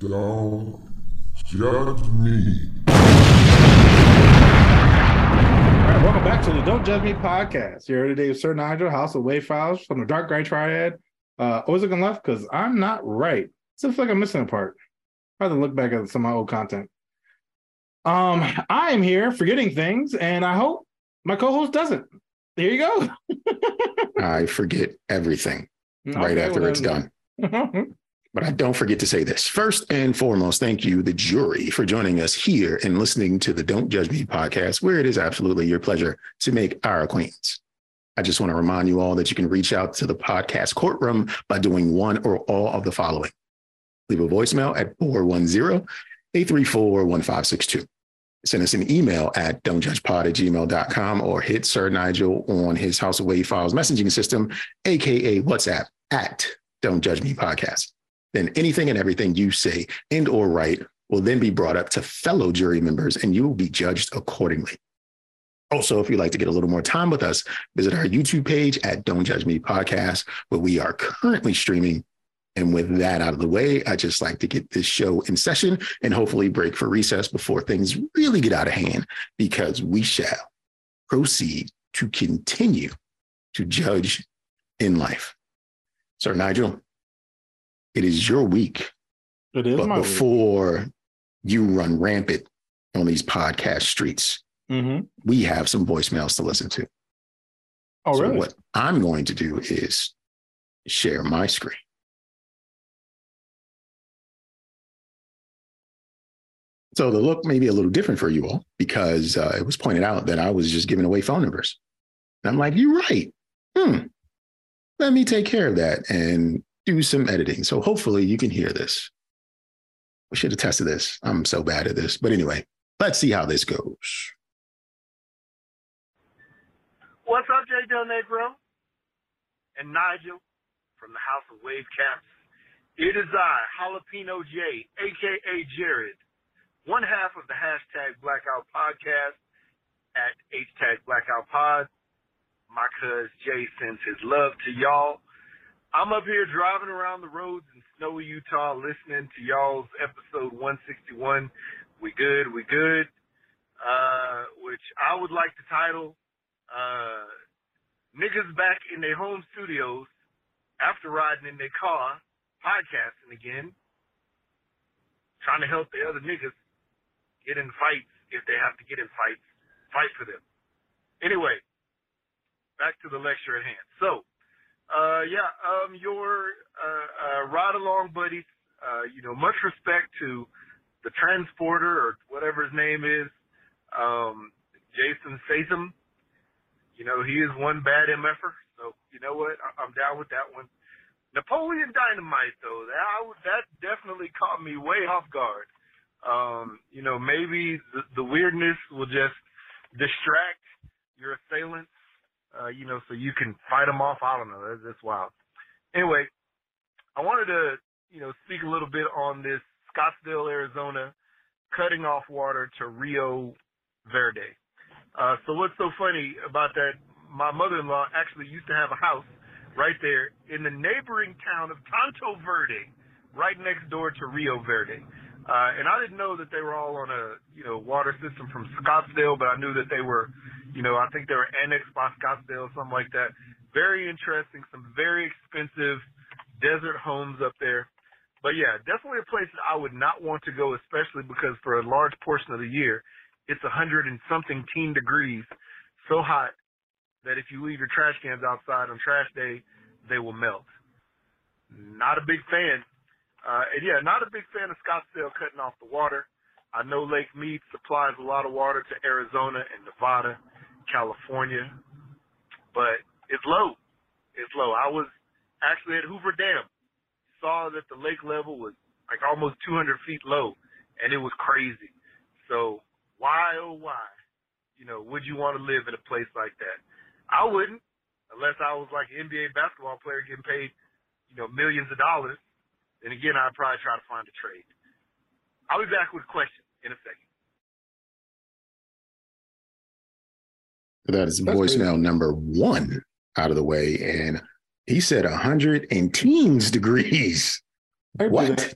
Don't judge me. All right, welcome back to the Don't Judge Me podcast. Here today with Sir Nigel, House of Wave Files from the Dark Gray Triad. Uh, always looking left because I'm not right. Seems like I'm missing a part. I have to look back at some of my old content. Um, I am here forgetting things, and I hope my co-host doesn't. There you go. I forget everything right Okay, after well, it's done. But I don't forget to say this. First and foremost, thank you, the jury, for joining us here and listening to the Don't Judge Me podcast, where it is absolutely your pleasure to make our acquaintance. I just want to remind you all that you can reach out to the podcast courtroom by doing one or all of the following. Leave a voicemail at 410 834 1562. Send us an email at don'tjudgepod at gmail.com or hit Sir Nigel on his House of Wave Files messaging system, aka WhatsApp at Don't Judge Me Podcast. Then anything and everything you say and or write will then be brought up to fellow jury members and you will be judged accordingly. Also, if you'd like to get a little more time with us, visit our YouTube page at Don't Judge Me Podcast, where we are currently streaming. And with that out of the way, I just like to get this show in session and hopefully break for recess before things really get out of hand, because we shall proceed to continue to judge in life. Sir Nigel, it is your week, it is but my before you run rampant on these podcast streets, hmm we have some voicemails to listen to. Oh, so really? what I'm going to do is share my screen. So the look may be a little different for you all because uh, it was pointed out that I was just giving away phone numbers. And I'm like, you're right. Hmm. Let me take care of that and do some editing. So hopefully you can hear this. We should have tested this. I'm so bad at this. But anyway, let's see how this goes. What's up, J. Del Negro? And Nigel from the House of Wave Caps. It is I, Jalapeno J, aka Jared, one half of the hashtag Blackout Podcast at hashtag Blackout Pod. My cuz Jay sends his love to y'all. I'm up here driving around the roads in snowy Utah listening to y'all's episode 161. We good, we good. Uh, which I would like to title uh, niggas back in their home studios after riding in their car, podcasting again, trying to help the other niggas get in fights if they have to get in fights, fight for them. Anyway, back to the lecture at hand. So, uh, yeah, um, your uh, uh, ride along buddies, uh, you know, much respect to the transporter or whatever his name is, um, Jason Statham. You know, he is one bad MFer. So, you know what? I- I'm down with that one. Napoleon Dynamite, though, that, I that definitely caught me way off guard. Um, you know, maybe the, the weirdness will just distract your assailants, uh, you know, so you can fight them off. I don't know. That's, that's wild. Anyway, I wanted to, you know, speak a little bit on this Scottsdale, Arizona, cutting off water to Rio Verde. Uh, so what's so funny about that? My mother-in-law actually used to have a house right there in the neighboring town of Tonto Verde, right next door to Rio Verde. Uh, and I didn't know that they were all on a, you know, water system from Scottsdale, but I knew that they were, you know, I think they were annexed by Scottsdale, or something like that. Very interesting, some very expensive desert homes up there. But yeah, definitely a place that I would not want to go, especially because for a large portion of the year, it's a hundred and something teen degrees, so hot that if you leave your trash cans outside on trash day, they will melt. Not a big fan. Uh, and yeah, not a big fan of Scottsdale cutting off the water. I know Lake Mead supplies a lot of water to Arizona and Nevada, California, but it's low. It's low. I was actually at Hoover Dam, saw that the lake level was like almost 200 feet low, and it was crazy. So why oh why, you know, would you want to live in a place like that? I wouldn't, unless I was like an NBA basketball player getting paid, you know, millions of dollars. Then again, I'd probably try to find a trade. I'll be back with a question in a second. That is That's voicemail crazy. number one out of the way. And he said 100 and teens degrees. I What?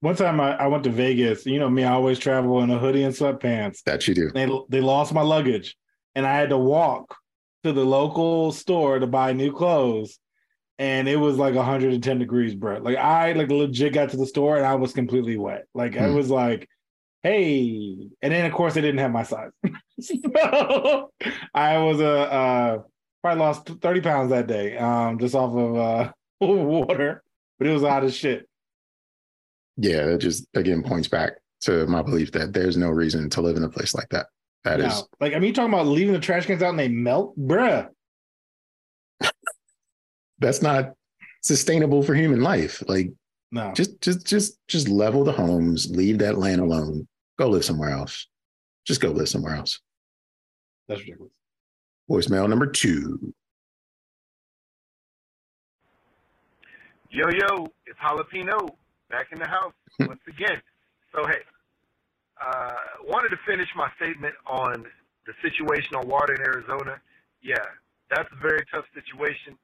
One time I, I went to Vegas. You know me, I always travel in a hoodie and sweatpants. That you do. They they lost my luggage, and I had to walk to the local store to buy new clothes. And it was like 110 degrees, bro. Like I like legit got to the store and I was completely wet. Like I Hmm. was like, hey, and then of course they didn't have my size. so I was a uh, probably lost 30 pounds that day, um, just off of uh water, but it was hot as shit. Yeah, that just again points back to my belief that there's no reason to live in a place like that. That is Now, like I mean, you talking about leaving the trash cans out and they melt, bruh. That's not sustainable for human life. Like No, just just just just level the homes, leave that land alone, go live somewhere else. Just go live somewhere else. that's ridiculous. Voicemail number two. Yo, yo, it's Jalapeno back in the house once again. So, hey, uh, wanted to finish my statement on the situation on water in Arizona. Yeah, that's a very tough situation.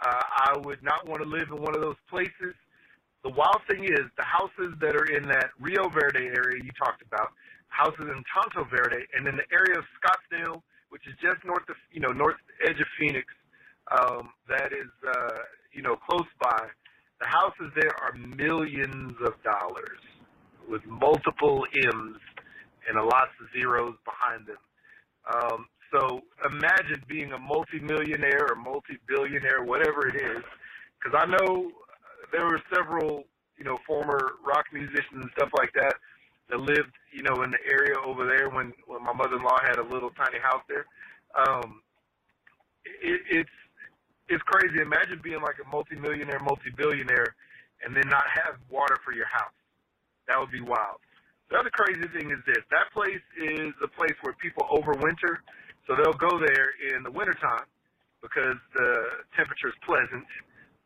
Uh, I would not want to live in one of those places. The wild thing is the houses that are in that Rio Verde area you talked about, houses in Tonto Verde, and in the area of Scottsdale, which is just north of, you know, north edge of Phoenix, um, that is, uh, you know, close by. The houses there are millions of dollars with multiple M's and a lots of zeros behind them. Um, so imagine being a multimillionaire or multi-billionaire, whatever it is, because I know there were several, you know, former rock musicians and stuff like that that lived, you know, in the area over there when when my mother-in-law had a little tiny house there. Um, it, it's it's crazy. Imagine being like a multimillionaire, multi-billionaire, and then not have water for your house. That would be wild. The other crazy thing is this: that place is a place where people overwinter, so they'll go there in the wintertime because the temperature is pleasant.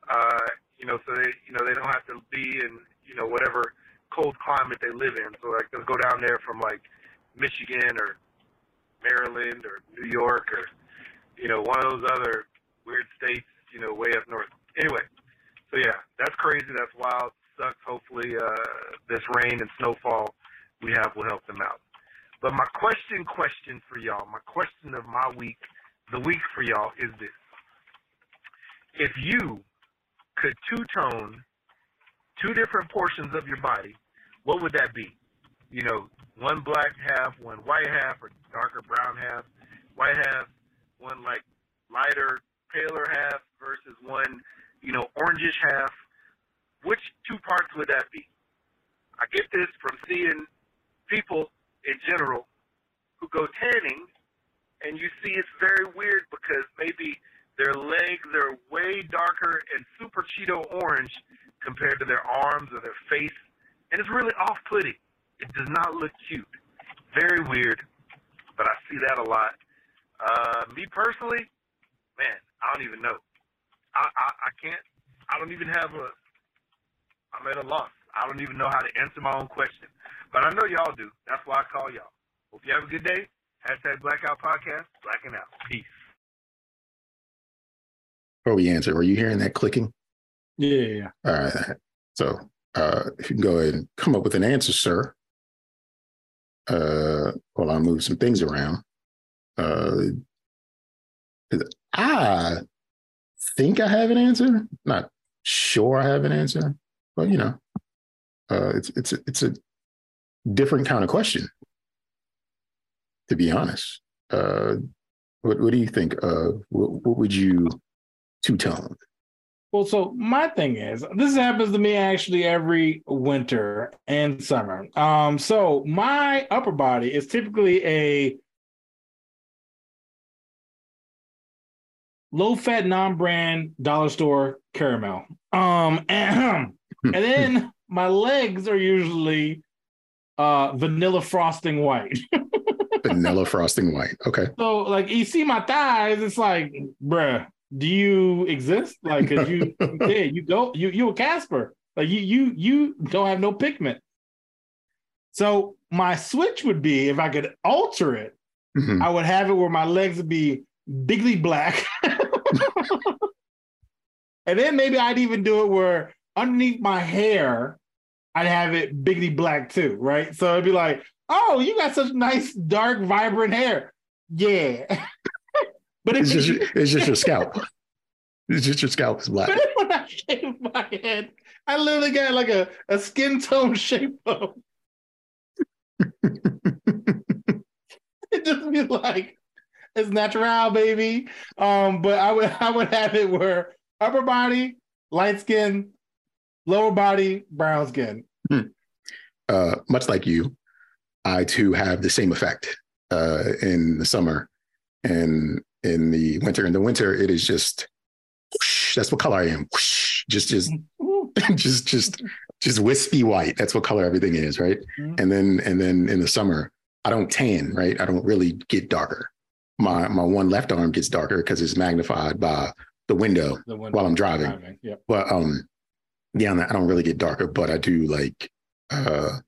Uh, you know, so they you know they don't have to be in you know whatever cold climate they live in. So like they'll go down there from like Michigan or Maryland or New York or you know one of those other weird states, you know, way up north. Anyway, so yeah, that's crazy. That's wild. Sucks. Hopefully, uh, this rain and snowfall we have will help them out. But my question, question for y'all, my question of my week, the week for y'all is this: If you could two-tone two different portions of your body, what would that be? You know, one black half, one white half, or darker brown half, white half, one like lighter paler half versus one, you know, orangish half. Which two parts would that be? I get this from seeing people in general who go tanning, and you see it's very weird because maybe their legs are way darker and super Cheeto orange compared to their arms or their face, and it's really off-putting. It does not look cute. Very weird, but I see that a lot. Uh, me personally, man, I don't even know. I, I, I can't. I don't even have a. I'm at a loss. I don't even know how to answer my own question. But I know y'all do. That's why I call y'all. Hope you have a good day. Hashtag Blackout Podcast. Blacking out. Peace. Before we answer, were you hearing that clicking? Yeah, yeah, yeah. All right. So uh, if you can go ahead and come up with an answer, sir. Uh, while I move some things around. Uh, I think I have an answer. Not sure I have an answer, but you know, uh, it's it's a, it's a different kind of question. To be honest, uh, what what do you think? Uh, what, what would you two tone? Well, so my thing is, this happens to me actually every winter and summer. Um, so my upper body is typically a low fat non brand dollar store caramel. Um, and, and then my legs are usually uh vanilla frosting white. Vanilla frosting white. Okay. So like you see my thighs, it's like, bruh, do you exist? Like, cause you, yeah, you go, you you a Casper. Like you you you don't have no pigment. So my switch would be if I could alter it, Mhm. I would have it where my legs would be bigly black. and then maybe I'd even do it where underneath my hair, I'd have it biggity black too, right? So it'd be like, oh, you got such nice, dark, vibrant hair. Yeah. but It's just it's just your scalp. It's just your scalp is black. But when I shave my head, I literally got like a, a skin tone shape of it just be like it's natural, baby. Um, but I would I would have it where upper body, light skin, lower body, brown skin. uh, much like you, I too have the same effect uh, in the summer and in the winter. In the winter, it is just whoosh, that's what color I am. Whoosh, just just just just just wispy white. That's what color everything is, right? Mhm. And then and then in the summer, I don't tan, right? I don't really get darker. My my one left arm gets darker because it's magnified by the window The one while I'm driving. Yep. But um, yeah, I don't really get darker, but I do like uh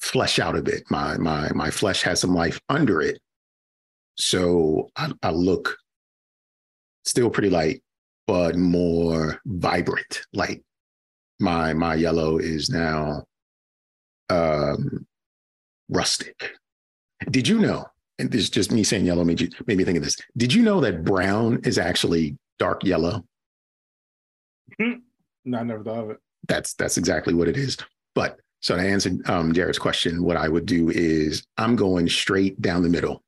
flesh out a bit. My my my flesh has some life under it, so I, I look still pretty light, but more vibrant. Like my my yellow is now um rustic. Did you know? And this is just me saying yellow made you made me think of this. Did you know that brown is actually dark yellow? No, I never thought of it. that's that's exactly what it is. But so to answer um, Jared's question, what I would do is I'm going straight down the middle,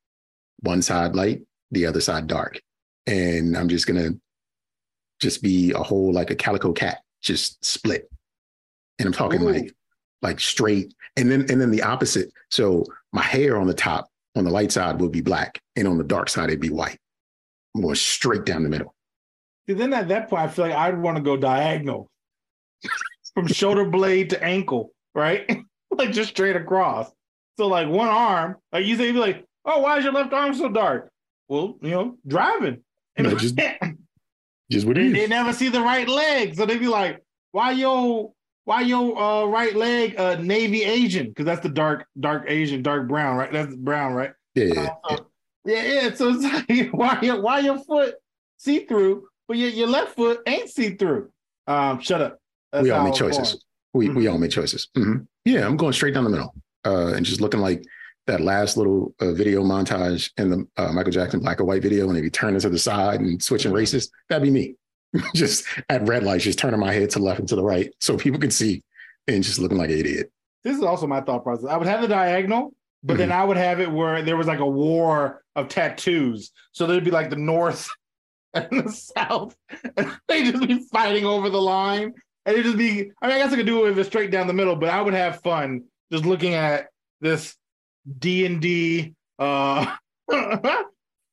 one side light, the other side dark, and I'm just gonna just be a whole like a calico cat, just split. And I'm talking Ooh. like like straight, and then and then the opposite. So my hair on the top, on the light side, will be black, and on the dark side, it'd be white. I'm going straight down the middle. Then at that point, I feel like I'd want to go diagonal from shoulder blade to ankle, right? like just straight across. So like one arm, like you say, you'd be like, oh, why is your left arm so dark? Well, you know, driving. No, just- they, Just what it they never see the right leg, so they'd be like, why yo, why your uh, right leg uh, navy Asian? Because that's the dark dark Asian, dark brown, right? That's brown, right? Yeah, yeah, Uh, yeah, yeah. So it's like why your why your foot see through, but your, your left foot ain't see through. Um, shut up. That's we all make choices. We we Mhm. all make choices. Mhm. Yeah, I'm going straight down the middle, uh, and just looking like that last little uh, video montage in the uh, Michael Jackson black or white video, when he turning to the side and switching races. That'd be me. just at red lights, just turning my head to the left and to the right, so people can see, and just looking like an idiot. This is also my thought process. I would have the diagonal, but then Mm-hmm. I would have it where there was like a war of tattoos. So there'd be like the north and the south, and they just be fighting over the line. And it'd just be, I mean, I guess I could do it if it's straight down the middle, but I would have fun just looking at this D and D uh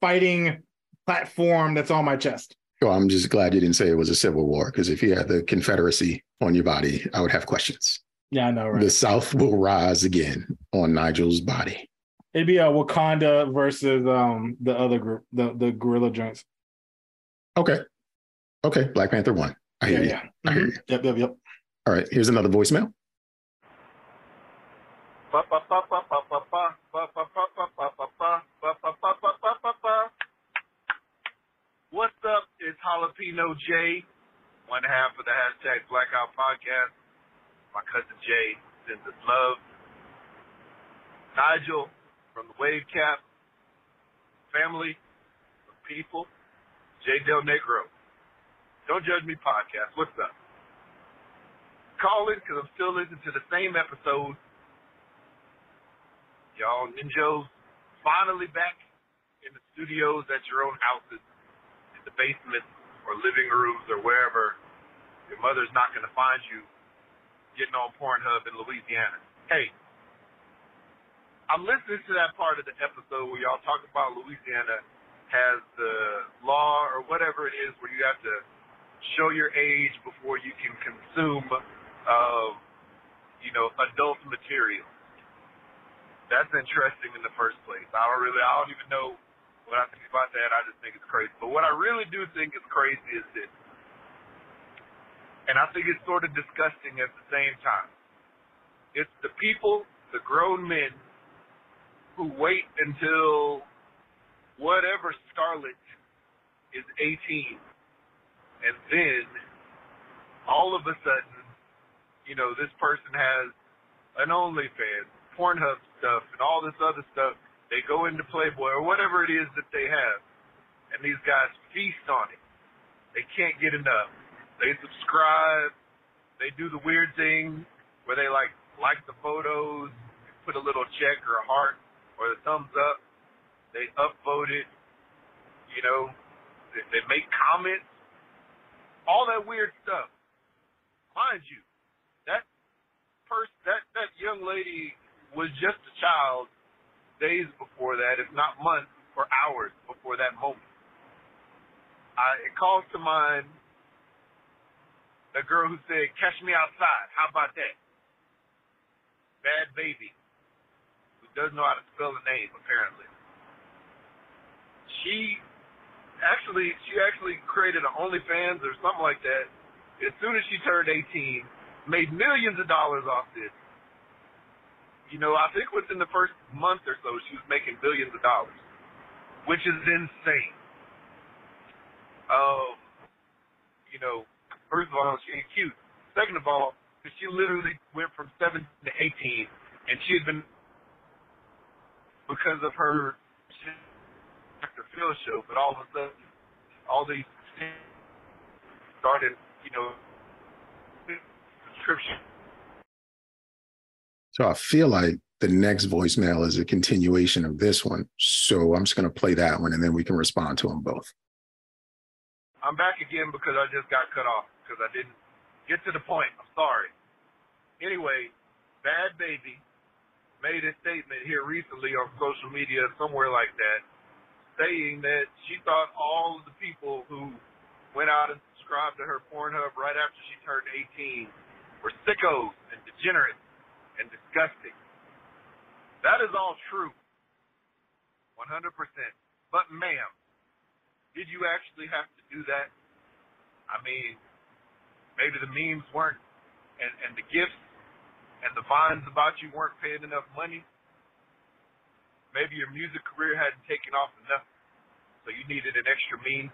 fighting platform that's on my chest. So I'm just glad you didn't say it was a civil war, because if you had the Confederacy on your body, I would have questions. Yeah, I know, right? The South will rise again on Nigel's body. It'd be a Wakanda versus um the other group, the the gorilla joints. Okay, okay, Black Panther one. I hear Yeah, you. yeah. I hear Mhm. you. Yep, yep, yep. All right, here's another voicemail. What's up? It's Jalapeno J, one half of the hashtag Blackout Podcast. My cousin Jay sends us love. Nigel from the Wave Cap family of people. Jay Del Negro. Don't Judge Me Podcast. What's up? Calling because I'm still listening to the same episode. Y'all ninjas finally back in the studios at your own houses, in the basement or living rooms or wherever your mother's not going to find you getting on Pornhub in Louisiana. Hey, I'm listening to that part of the episode where y'all talk about Louisiana has the law or whatever it is where you have to show your age before you can consume, uh, you know, adult material. That's interesting in the first place. I don't really, I don't even know what I think about that. I just think it's crazy. But what I really do think is crazy is this, and I think it's sort of disgusting at the same time. It's the people, the grown men, who wait until whatever starlet is 18, and then all of a sudden you know, this person has an OnlyFans, Pornhub stuff, and all this other stuff. They go into Playboy or whatever it is that they have, and these guys feast on it. They can't get enough. They subscribe. They do the weird thing where they like like the photos, put a little check or a heart or the thumbs up. They upvote it. You know, they, they make comments. All that weird stuff. Mind you, that person, that that young lady was just a child days before that, if not months or hours before that moment. I, it calls to mind the girl who said, "Catch me outside." How about that? Bhad Bhabie, who doesn't know how to spell the name apparently. She actually, she actually created an OnlyFans or something like that. As soon as she turned 18, made millions of dollars off this. You know, I think within the first month or so, she was making billions of dollars, which is insane. Um, you know, first of all, she ain't cute. Second of all, she literally went from 17 to 18, and she had been because of her Dr. Phil show, but all of a sudden, all these started, you know, subscription. So I feel like the next voicemail is a continuation of this one. So I'm just going to play that one and then we can respond to them both. I'm back again because I just got cut off because I didn't get to the point. I'm sorry. Anyway, Bhad Bhabie made a statement here recently on social media, somewhere like that, saying that she thought all of the people who went out and subscribed to her Pornhub right after she turned 18 were sickos and degenerates and disgusting. That is all true. 100%. But ma'am, did you actually have to do that? I mean, maybe the memes weren't, and, and the gifts and the vines about you weren't paying enough money. Maybe your music career hadn't taken off enough, so you needed an extra means.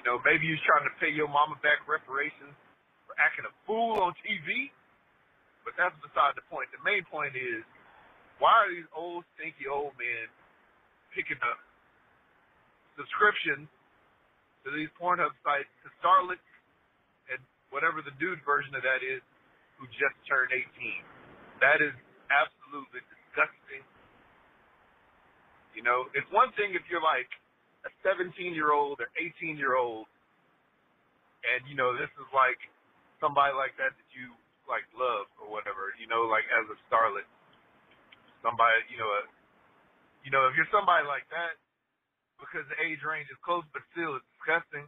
You know, maybe you was trying to pay your mama back reparations for acting a fool on TV. But that's beside the point. The main point is, why are these old, stinky old men picking up subscriptions to these Pornhub sites to starlets and whatever the dude version of that is who just turned 18? That is absolutely disgusting you know, it's one thing if you're like a 17 year old or 18 year old, and you know this is like somebody like that that you like love or whatever. You know, like as a starlet, somebody you know, a, you know, if you're somebody like that, because the age range is close, but still it's disgusting.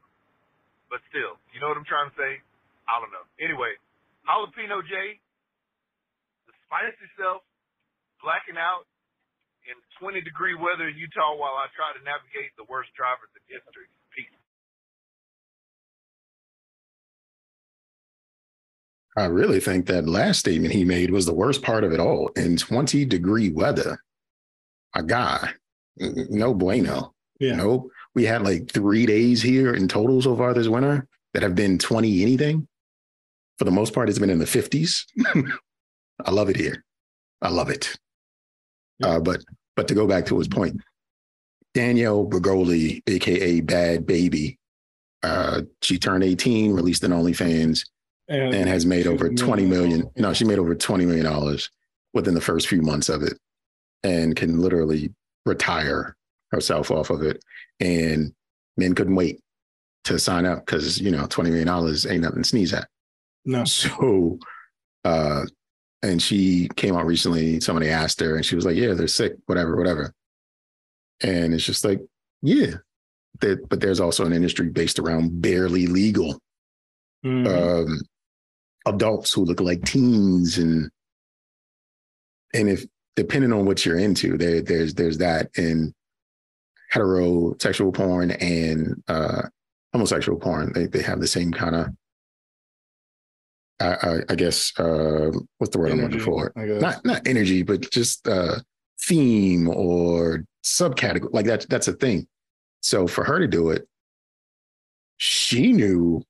But still, you know what I'm trying to say? I don't know. Anyway, Jalapeno J, the spicy self, blacking out, in 20 degree weather in Utah while I try to navigate the worst drivers in history. Peace. I really think that last statement he made was the worst part of it all. In 20 degree weather, a guy, no bueno. Yeah. Nope. We had like three days here in total so far this winter that have been 20 anything. For the most part, it's been in the 50s. I love it here. I love it. Uh, but but to go back to his point, Danielle Bregoli, aka Bhad Bhabie, uh, she turned 18, released an OnlyFans, and, and has made over 20 million. No, she made over 20 million dollars within the first few months of it, and can literally retire herself off of it. And men couldn't wait to sign up because you know 20 million dollars ain't nothing to sneeze at. No. So uh and she came out recently. Somebody asked her, and she was like, "Yeah, they're sick, whatever, whatever." And it's just like, yeah, that, but there's also an industry based around barely legal Mhm. um, adults who look like teens, and and if depending on what you're into, there there's there's that in heterosexual porn and uh, homosexual porn. They they have the same kind of I, I, I guess uh, what's the word I'm looking for? Not not energy, but just uh, theme or subcategory. Like that's that's a thing. So for her to do it, she knew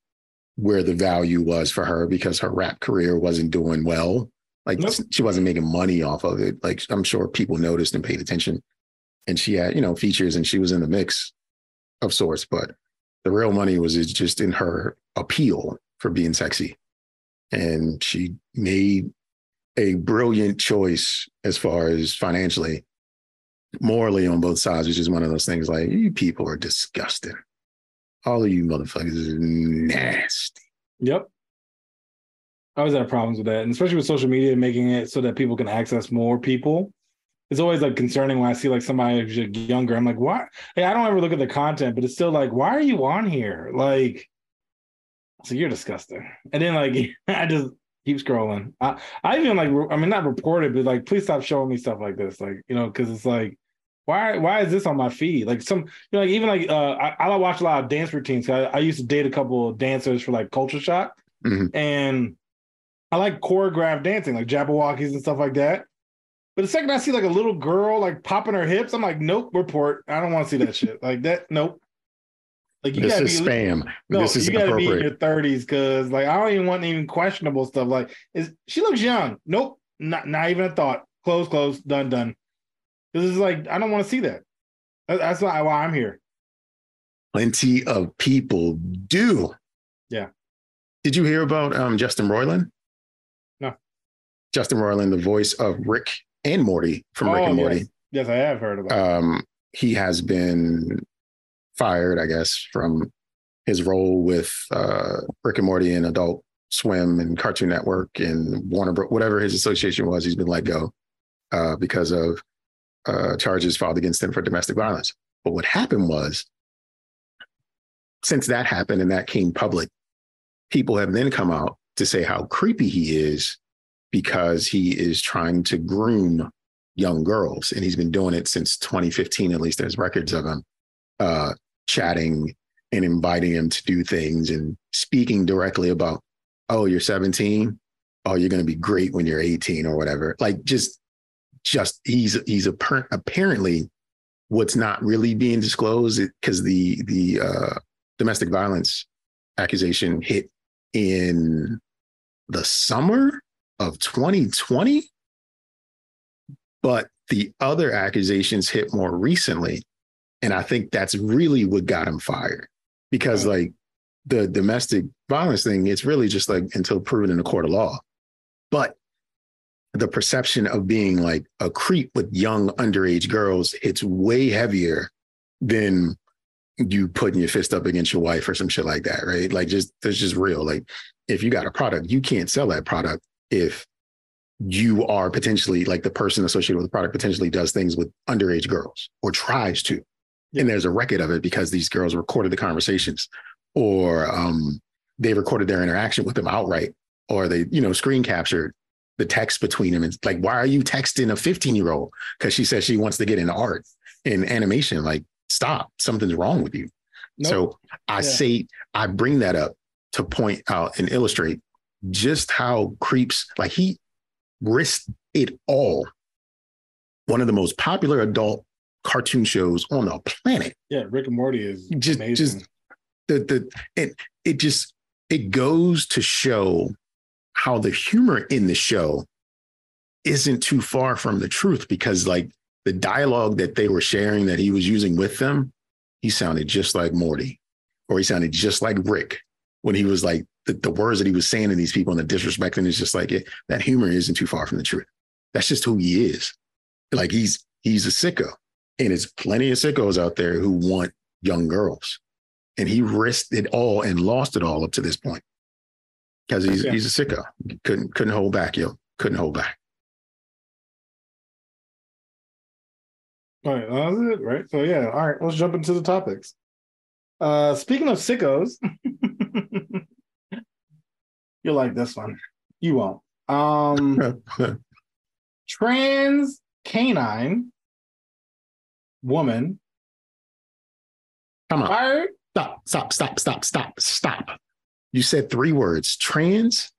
where the value was for her because her rap career wasn't doing well. Like Nope. she wasn't making money off of it. Like I'm sure people noticed and paid attention. And she had, you know, features and she was in the mix of sorts, but the real money was just in her appeal for being sexy. And she made a brilliant choice as far as financially, morally on both sides, which is one of those things like you people are disgusting. All of you motherfuckers is nasty. Yep. I always have problems with that, and especially with social media making it so that people can access more people. It's always like concerning when I see like somebody who's younger. I'm like, why? Hey, I don't ever look at the content, but it's still like, why are you on here? Like, so you're disgusting. And then like, I just keep scrolling. I, I even like, I mean, not reported, but like, please stop showing me stuff like this. Like, you know, because it's like, why? Why is this on my feed? Like some, you know, like even like, uh, I, I watch a lot of dance routines. I, I used to date a couple of dancers for like Culture Shock, Mhm. and I like choreographed dancing, like Jabbawockeez and stuff like that. But the second I see like a little girl like popping her hips, I'm like, nope, report. I don't want to see that shit. Like that, nope. Like you This gotta is be spam. no, this is you gotta be in your 30s because like I don't even want even questionable stuff. Like, is she looks young? Nope, not not even a thought. Close, close, done, done. This is like I don't want to see that. That- That's why why I'm here. Plenty of people do. Yeah. Did you hear about um, Justin Roiland? No. Justin Roiland, the voice of Rick and Morty from Rick Oh, and Morty. Yes. yes, I have heard about. um, he has been fired, I guess, from his role with uh, Rick and Morty and Adult Swim and Cartoon Network and Warner, Bro- whatever his association was. He's been let go uh, because of uh, charges filed against him for domestic violence. But what happened was, since that happened and that came public, people have then come out to say how creepy he is because he is trying to groom young girls, and he's been doing it since 2015. At least there's records of him uh, chatting and inviting him to do things and speaking directly about, oh, you're 17, oh, you're going to be great when you're 18 or whatever. Like just, just he's he's appar- apparently what's not really being disclosed because the the uh, domestic violence accusation hit in the summer of 2020 but the other accusations hit more recently and i think that's really what got him fired because like the domestic violence thing it's really just like until proven in a court of law. But the perception of being like a creep with young underage girls it's way heavier than you putting your fist up against your wife or some shit like that right? Like just that's just real. Like if you got a product you can't sell that product if you are potentially like the person associated with the product potentially does things with underage girls or tries to. And there's a record of it because these girls recorded the conversations or um, they recorded their interaction with them outright or they, you know, screen captured the text between them. And like, why are you texting a 15 year old? Because she says she wants to get into art and animation. Like, stop, something's wrong with you. Nope. So I Yeah. say, I bring that up to point out and illustrate just how creeps, like he risked it all. One of the most popular adult cartoon shows on the planet. yeah, Rick and Morty is Just- amazing. just- The the it it just it goes to show how the humor in the show isn't too far from the truth because like the dialogue that they were sharing that he was using with them, he sounded just like Morty, or he sounded just like Rick when he was like the, the words that he was saying to these people and the disrespect, and it's just like it, that humor isn't too far from the truth. That's just who he is. Like he's he's a sicko, and it's plenty of sickos out there who want young girls, and he risked it all and lost it all up to this point because he's Yeah. he's a sicko. Couldn't couldn't hold back, yo. Couldn't hold back. All right, that was it, right? So yeah, all right, let's jump into the topics. Uh speaking of sickos, you'll like this one. You won't. Um trans canine woman Come on. fired. Stop, stop, stop, stop, stop, stop. You said three words trans,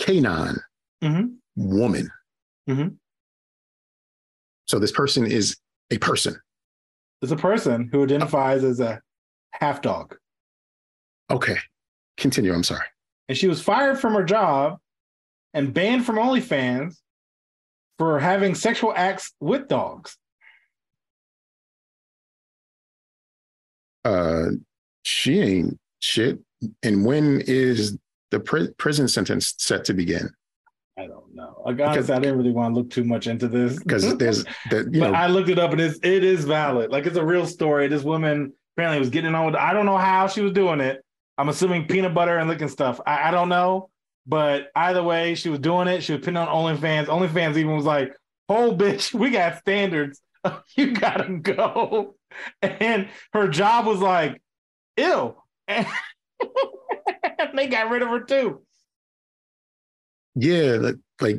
canine, Mhm. woman. Mhm. So this person is a person. It's a person who identifies as a half dog. Okay. continue. I'm sorry. and she was fired from her job and banned from OnlyFans for having sexual acts with dogs. Uh, she ain't shit. And when is the pri- prison sentence set to begin? I don't know. Like, honestly, I didn't really want to look too much into this Because there's that you but know I looked it up and it's it is valid. Like it's a real story. This woman apparently was getting on with I don't know how she was doing it. I'm assuming peanut butter and licking stuff. I, I don't know. But either way, she was doing it. She was putting on OnlyFans. OnlyFans even was like, oh bitch, we got standards. you gotta go. And her job was like, ew. And they got rid of her too. yeah, like, like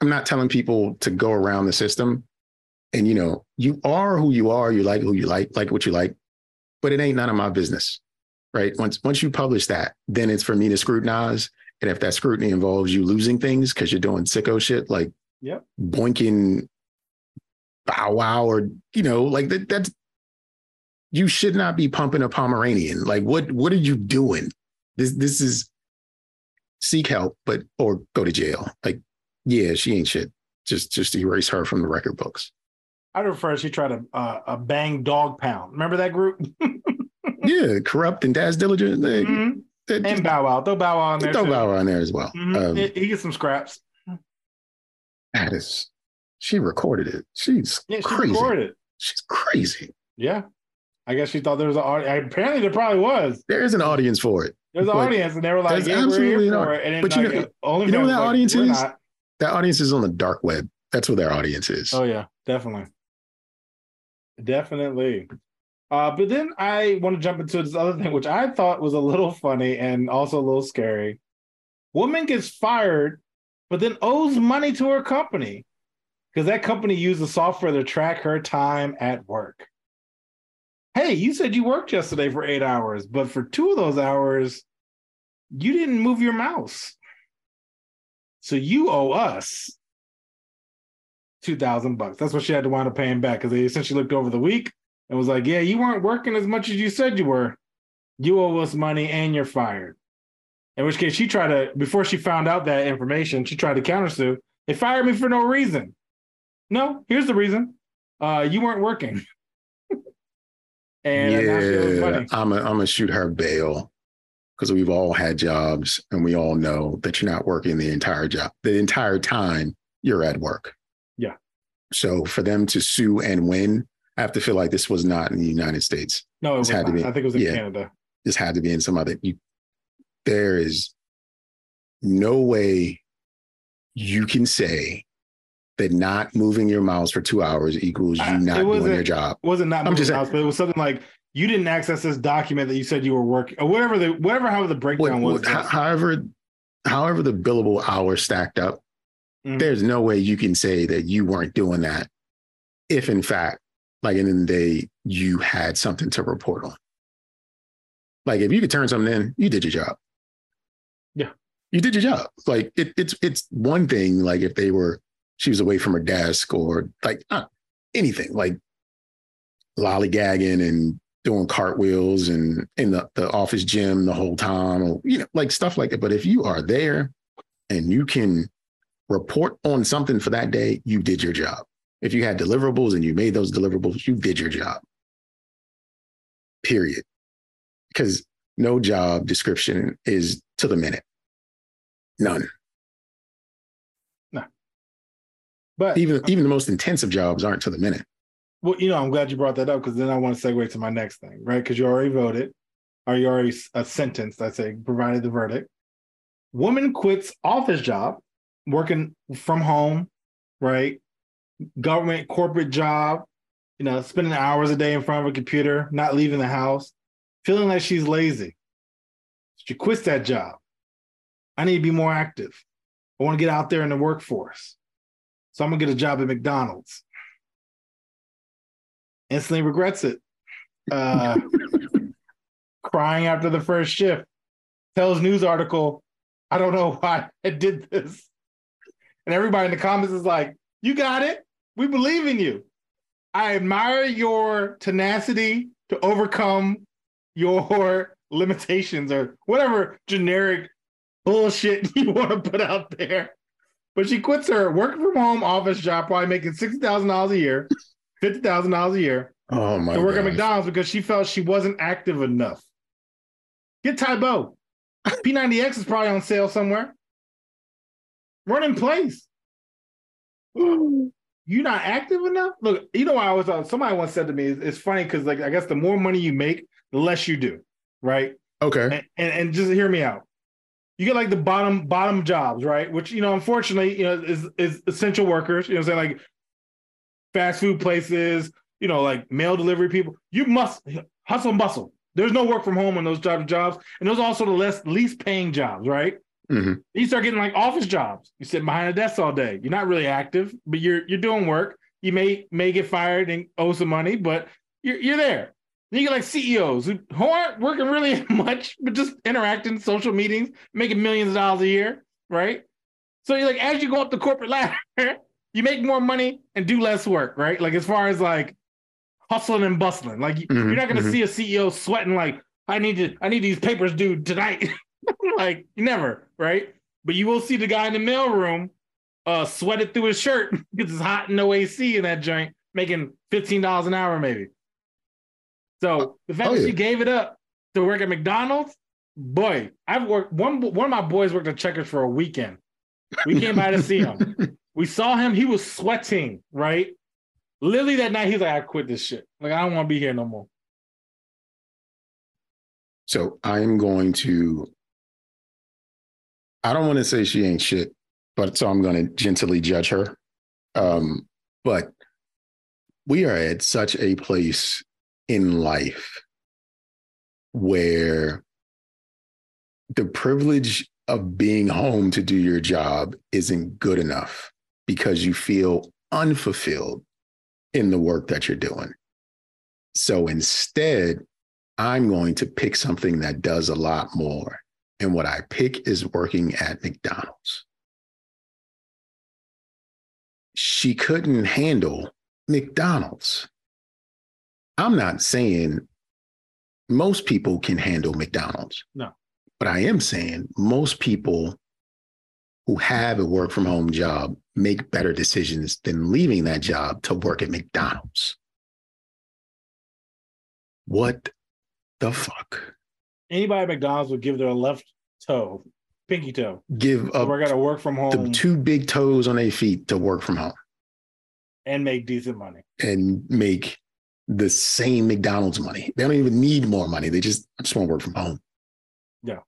I'm not telling people to go around the system. And you know, you are who you are, you like who you like, like what you like, but it ain't none of my business. Right. Once once you publish that, then it's for me to scrutinize. And if that scrutiny involves you losing things because you're doing sicko shit like Yep. boinking bow wow or you know, like that that's you should not be pumping a Pomeranian. Like what what are you doing? This this is seek help, but or go to jail. Like, yeah, she ain't shit. Just just erase her from the record books. I'd refer she tried a, uh, a bang dog pound. Remember that group? yeah, Kurupt and Daz Dillinger. They, Mhm. they And Bow Wow. Throw Bow Wow in there. throw too. Bow Wow in there as well. Mhm. Um, he, he gets some scraps. that is, she recorded it. She's Yeah, she crazy. recorded it. She's crazy. Yeah. I guess she thought there was an audience. Apparently, there probably was. There is an audience for it. There's an audience, and they were like, "Yeah, we're absolutely here for it." And then, But you like, know- OnlyFans you know that like, audience is? not." That audience is on the dark web. That's what their audience is. Oh yeah, definitely, definitely. Uh, but then I want to jump into this other thing, which I thought was a little funny and also a little scary. Woman gets fired, but then owes money to her company because that company used the software to track her time at work. Hey, you said you worked yesterday for eight hours, but for two of those hours, you didn't move your mouse. So you owe us two thousand bucks. That's what she had to wind up paying back because they essentially looked over the week and was like, "Yeah, you weren't working as much as you said you were. You owe us money and you're fired." In which case, she tried to before she found out that information, she tried to countersue. They fired me for no reason. No, here's the reason. Uh, you weren't working. and now she owes yeah. I'm gonna shoot her bail because we've all had jobs and we all know that you're not working the entire job, the entire time you're at work. Yeah. So for them to sue and win, I have to feel like this was not in the United States. No, it was This had not. to be- I think it was in yeah. Canada. This had to be in some other. You, there is no way you can say that not moving your mouse for two hours equals you not doing your job. Wasn't not I'm moving just the mouse, but it was something like you didn't access this document that you said you were working, or whatever the whatever how the What- breakdown was. what- however, however the billable hours stacked up, Mhm. there's no way you can say that you weren't doing that. If in fact, like in the day, you had something to report on. Like if you could turn something in, you did your job. Yeah. You did your job. Like it, it's it's one thing. Like if they were, she was away from her desk or like uh, anything, like lollygagging and doing cartwheels and in the, the office gym the whole time, or you know, like stuff like that. But if you are there and you can report on something for that day, you did your job. If you had deliverables and you made those deliverables, you did your job. Period. Because no job description is to the minute. None. But Even even the most intensive jobs aren't to the minute. well, you know, I'm glad you brought that up because then I want to segue to my next thing, right? Because you already voted, or you already a uh, sentence that say provided the verdict. Woman quits office job, working from home, right? Government corporate job, you know, spending hours a day in front of a computer, not leaving the house, feeling like she's lazy. She quits that job. I need to be more active. I want to get out there in the workforce. So I'm gonna get a job at McDonald's. Instantly regrets it. Uh, crying after the first shift. Tells news article, I don't know why I did this. And everybody in the comments is like, You got it. We believe in you. I admire your tenacity to overcome your limitations or whatever generic bullshit you want to put out there. But she quits her working from home office job, probably making sixty thousand dollars a year, fifty thousand dollars a year, Oh my god. to work at. McDonald's because she felt she wasn't active enough. Get Tae Bo. P90X is probably on sale somewhere. Run in place. You're not active enough. Look, you know, I was somebody once said to me, it's, it's funny because like I guess the more money you make, the less you do, right? Okay. and, and, and just hear me out. You get like the bottom bottom jobs, right? Which you know, unfortunately, you know, is is essential workers. You know, I'm saying like fast food places, you know, like mail delivery people. You must hustle and bustle. There's no work from home on those job jobs, and those are also the less least paying jobs, right? Mhm. You start getting like office jobs. You sit behind a desk all day. You're not really active, but you're you're doing work. You may may get fired and owe some money, but you're you're there. Then you get like CEOs who, who aren't working really much, but just interacting, social meetings, making millions of dollars a year, right? So you're like, as you go up the corporate ladder, you make more money and do less work, right? Like as far as like hustling and bustling, like Mhm, you're not gonna mhm. see a CEO sweating like, I need to, I need these papers due tonight. like never, right? But you will see the guy in the mailroom uh sweated through his shirt because it's hot and no AC in that joint, making fifteen dollars an hour maybe. So the fact Oh, that yeah. she gave it up to work at McDonald's, boy, I've worked one one of my boys worked at Checkers for a weekend. We came by to see him. We saw him, he was sweating, right? Literally that night, he's like, I quit this shit. Like, I don't want to be here no more. So I'm going to. I don't want to say she ain't shit, but so I'm going to gently judge her. Um, but we are at such a place in life where the privilege of being home to do your job isn't good enough because you feel unfulfilled in the work that you're doing. So instead, I'm going to pick something that does a lot more. And what I pick is working at McDonald's. She couldn't handle McDonald's. I'm not saying most people can handle McDonald's. No. But I am saying most people who have a work from home job make better decisions than leaving that job to work at McDonald's. What the fuck? Anybody at McDonald's would give their left toe, pinky toe, Give up work at a work from home. the two big toes on their feet to work from home and make decent money. and make the same McDonald's money. They don't even need more money. They just, I just want to work from home. Yeah.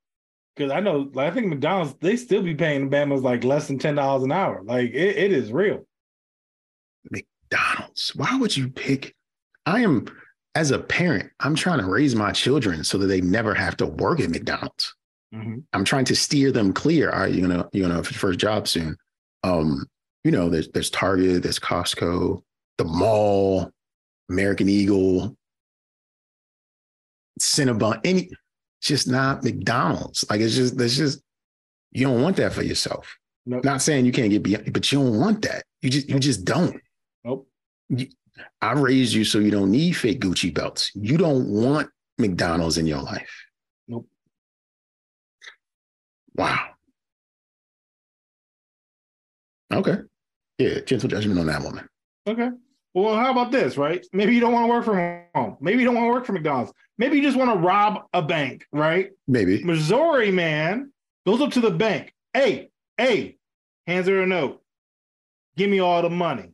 Because I know, like, I think McDonald's they still be paying the Bama's like less than ten dollars an hour. Like it, it is real. McDonald's. Why would you pick? I am, as a parent, I'm trying to raise my children so that they never have to work at McDonald's. I'm trying to steer them clear. All right, you're gonna you're gonna have your first job soon. Um, you know, there's there's Target, there's Costco, the mall, American Eagle, Cinnabon, any, just not McDonald's. Like it's just that's just you don't want that for yourself. Nope. Not saying you can't get beyond, but you don't want that. You just you just don't. Nope. I raised you so you don't need fake Gucci belts. You don't want McDonald's in your life. Nope. Wow. Okay. Yeah, gentle judgment on that woman. Okay. Well, how about this, right? Maybe you don't want to work from home. Maybe you don't want to work for McDonald's. Maybe you just want to rob a bank, right? Maybe. Missouri man goes up to the bank. Hey, hey, hands her a note. Give me all the money.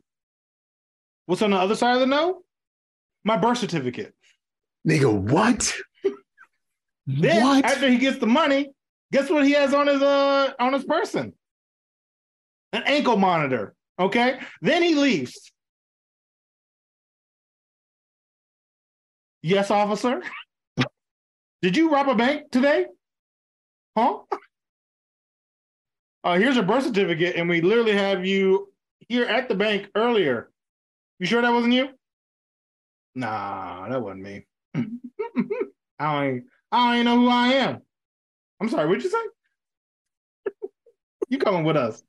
What's on the other side of the note? My birth certificate. Nigga, what? Then what? after he gets the money, guess what he has on his uh on his person? An ankle monitor. Okay. Then he leaves. Yes, officer. Did you rob a bank today? Huh? Uh, here's your birth certificate, and we literally have you here at the bank earlier. You sure that wasn't you? Nah, that wasn't me. I don't, I don't know who I am. I'm sorry, what'd you say? you coming with us.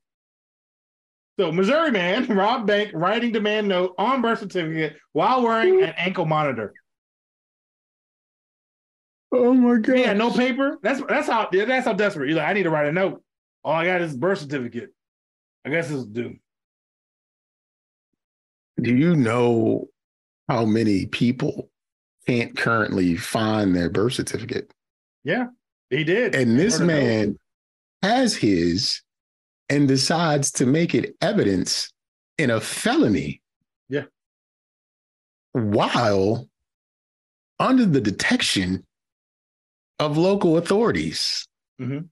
So Missouri man robbed bank writing demand note on birth certificate while wearing an ankle monitor. Oh my god! Had no paper. That's that's how that's how desperate. He's like, I need to write a note. All I got is birth certificate. I guess it's due. Do you know how many people can't currently find their birth certificate? Yeah, he did. And this Wrote a note. man has his and decides to make it evidence in a felony. Yeah. While under the detection of local authorities. Mhm.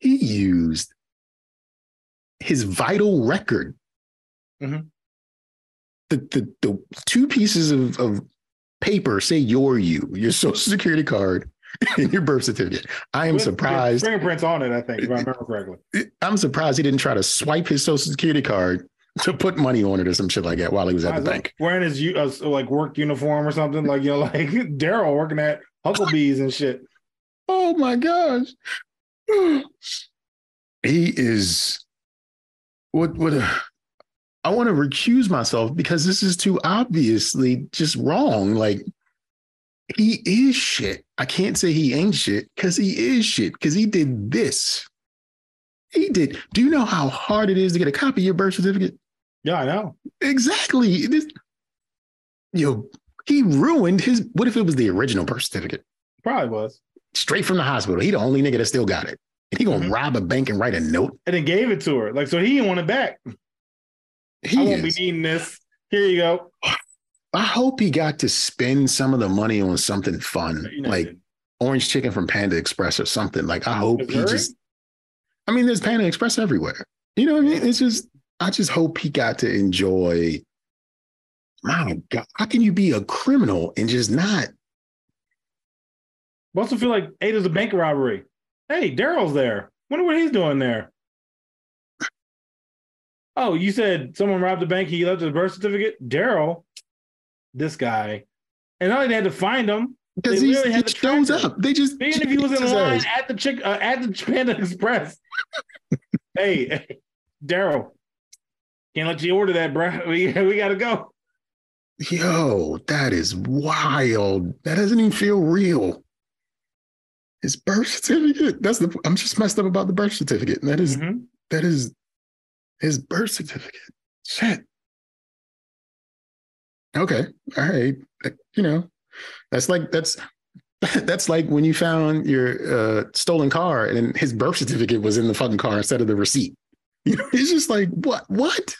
He used his vital record. Mhm. The, the, the two pieces of, of paper say you're you, your social security card and your birth certificate. I am With- surprised. Fingerprints on it, I think, if I remember correctly. I'm surprised he didn't try to swipe his social security card to put money on it or some shit like that while he was at the bank. Wearing his uh, like work uniform or something, like you know, like Daryl working at Hucklebees and shit. Oh my gosh. He is what what I want to recuse myself because this is too obviously just wrong. Like he is shit. I can't say he ain't shit because he is shit because he did this. He did. Do you know how hard it is to get a copy of your birth certificate? Yeah, I know. Exactly. This, yo, he ruined his. What if it was the original birth certificate? Probably was. Straight from the hospital. He the only nigga that still got it. And he gonna Mhm. rob a bank and write a note. And then gave it to her. Like, so he didn't want it back. He I won't is- be needing this. Here you go. I hope he got to spend some of the money on something fun, You know, like orange chicken from Panda Express or something. Like I hope he just. I mean, there's Panda Express everywhere. You know what I mean? It's just. I just hope he got to enjoy. My God, how can you be a criminal and just not? I also feel like, hey, there's a bank robbery. Hey, Daryl's there. Wonder what he's doing there. Oh, you said someone robbed the bank. He left his birth certificate. Daryl, this guy, and not only they had to find him. Because he, had to shows up. They just Even if he was in line at the chick uh, at the Panda Express. hey, hey, Daryl, can't let you order that, bro. We we gotta go. Yo, that is wild. That doesn't even feel real. His birth certificate. That's the. I'm just messed up about the birth certificate. That is- Mhm. that is his birth certificate. Shit. Okay. All right. You know, that's like that's that's like when you found your uh, stolen car and his birth certificate was in the fucking car instead of the receipt. You know, it's just like what? What?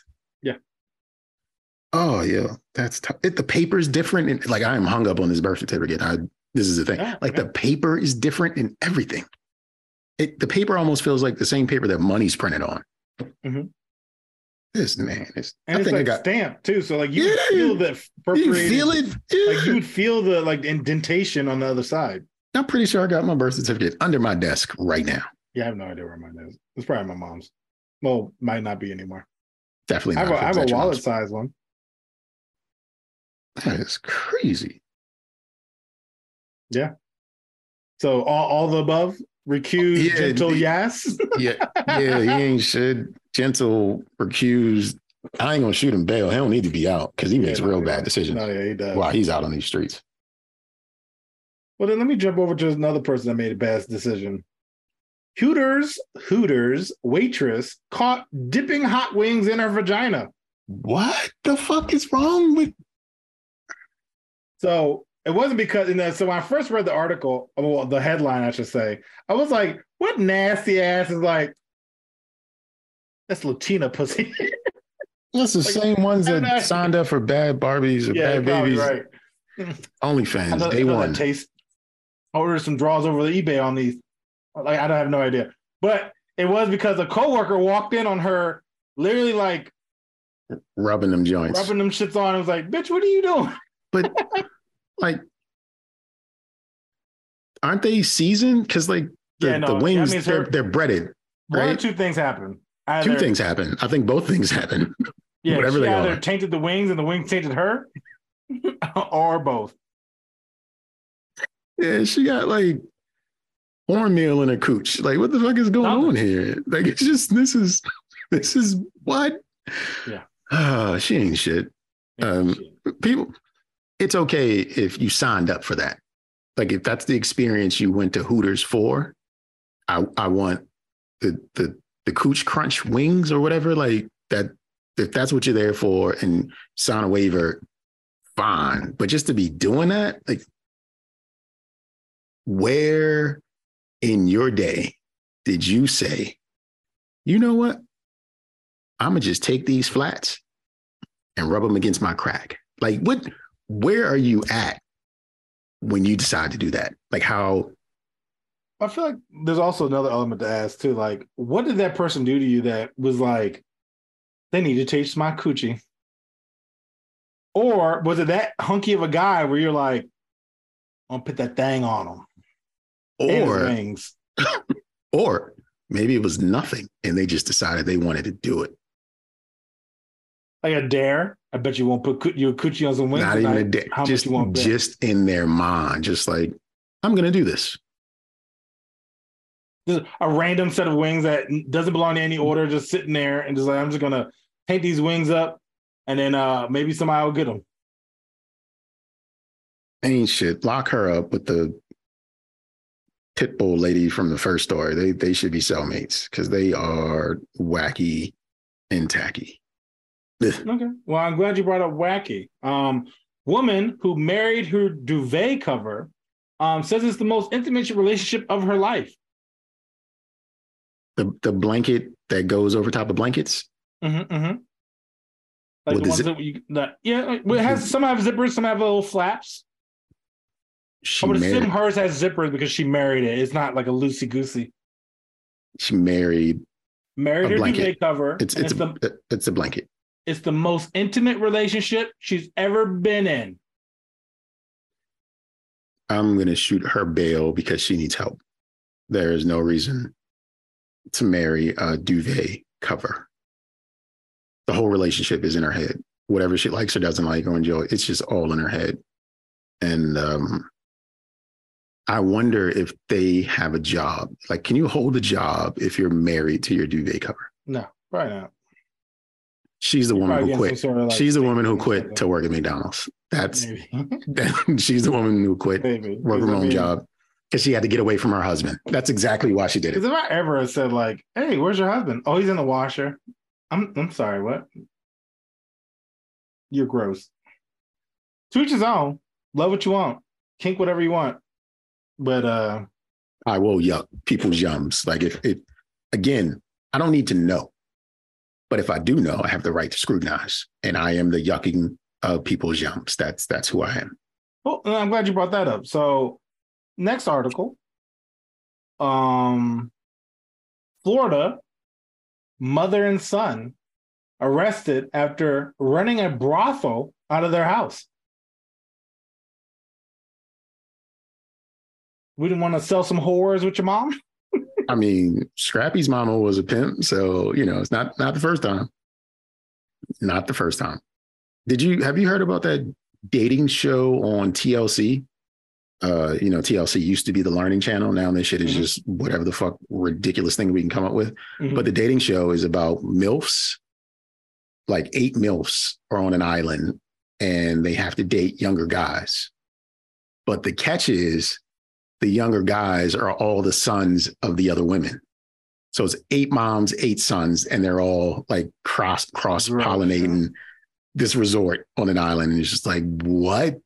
Oh yeah, that's tough. It, the paper is different. And, like I am hung up on this birth certificate. I this is the thing. Yeah, like yeah. the paper is different in everything. It the paper almost feels like the same paper that money's printed on. Mhm. This man is. And I it's think like got. stamped too. So like you Yeah. feel the You feel it? Like you would feel the like indentation on the other side. I'm pretty sure I got my birth certificate under my desk right now. Yeah, I have no idea where mine is. It's probably my mom's. Well, might not be anymore. Definitely I have a, I have a wallet size one. That is crazy. Yeah. So all, all the above, recused, Yeah, gentle, yes. Yeah, yeah, he ain't shit. Gentle, recused. I ain't gonna shoot him bail. He don't need to be out because he makes no, real bad decisions No, yeah, he does. while he's out on these streets. Well, then let me jump over to another person that made a bad decision. Hooters, Hooters waitress caught dipping hot wings in her vagina. What the fuck is wrong with? So it wasn't because, you know, so when I first read the article, um, well, the headline, I should say, I was like, what nasty ass is like, that's Latina pussy. That's the Like, same ones that signed up for bad Barbies or yeah, Bhad Bhabie's. right. I OnlyFans, know, day I one. taste. I ordered some draws over the eBay on these. Like I don't have no idea, but it was because a coworker walked in on her, literally like rubbing them joints. rubbing them shits on. and was like, "Bitch, what are you doing?" But like, aren't they seasoned? Because like the, Yeah, no, the wings, they're, they're breaded. One or Right. two things happen. Two things happen. I think both things happen. Yeah, whatever she they either are. tainted the wings and the wings tainted her, or both. Yeah, she got like cornmeal in her cooch. Like, what the fuck is going Nothing. on here? Like, it's just this is this is what? Yeah. Ah, she ain't shit. Um, People, it's okay if you signed up for that. like if that's the experience you went to Hooters for, I I want the the the cooch crunch wings or whatever. Like that if that's what you're there for and sign a waiver, fine. But just to be doing that, like where in your day did you say, you know what? I'm gonna just take these flats and rub them against my crack. Like what where are you at when you decide to do that? Like how I feel like there's also another element to ask too. Like, what did that person do to you that was like, they need to taste my coochie? Or was it that hunky of a guy where you're like, I'm gonna put that thing on him? or wings. or maybe it was nothing and they just decided they wanted to do it. Like a dare. I bet you won't put your coochie on some wings. Not even a day. How Just, much you bet? just in their mind, just like, I'm gonna do this. Just a random set of wings that doesn't belong to any order, just sitting there and just like I'm just gonna paint these wings up, and then uh maybe somebody will get them. Ain't shit. Lock her up with the pit bull lady from the first story. They they should be cellmates because they are wacky and tacky. Okay. Well, I'm glad you brought up wacky. Um, woman who married her duvet cover um says it's the most intimate relationship of her life. The the blanket that goes over top of blankets. Mm-hmm, mm-hmm. Like With the the ones zip- that you, that, yeah, it has some have zippers, some have little flaps. She I would assume married. hers has zippers because she married it. It's not like a loosey goosey. She married. Married her blanket. duvet cover. It's it's it's, a the, it's a blanket. It's the most intimate relationship she's ever been in. I'm gonna shoot her bail because she needs help. There is no reason to marry a duvet cover. The whole relationship is in her head. Whatever she likes or doesn't like or enjoy, it's just all in her head. And um, I wonder if they have a job. Like, can you hold a job if you're married to your duvet cover? No, probably not. She's the woman who quit. sort of, like, She's the woman who quit to work at McDonald's. That's Maybe. she's the woman who quit Maybe. work Because, her own job because she had to get away from her husband. That's exactly why she did Because it. if I ever said like, "Hey, where's your husband?" Oh, he's in the washer. I'm I'm sorry. What? You're gross. To each his own. Love what you want. Kink whatever you want. But uh, I will yuck people's yums. Like if it again, I don't need to know. But if I do know, I have the right to scrutinize. And I am the yucking of people's yums. That's that's who I am. well, I'm glad you brought that up. So, next article. Um, Florida mother and son arrested after running a brothel out of their house. We didn't want to sell some whores with your mom. I mean, Scrappy's mama was a pimp, so you know, it's not not the first time. Not the first time. Did you have you heard about that dating show on TLC? Uh, you know, TLC used to be the learning channel. Now this shit is Mhm. just whatever the fuck ridiculous thing we can come up with. Mhm. But the dating show is about MILFs. Like eight MILFs are on an island and they have to date younger guys. But the catch is the younger guys are all the sons of the other women. So it's eight moms, eight sons, and they're all like cross cross pollinating this resort on an island. And it's just like, what?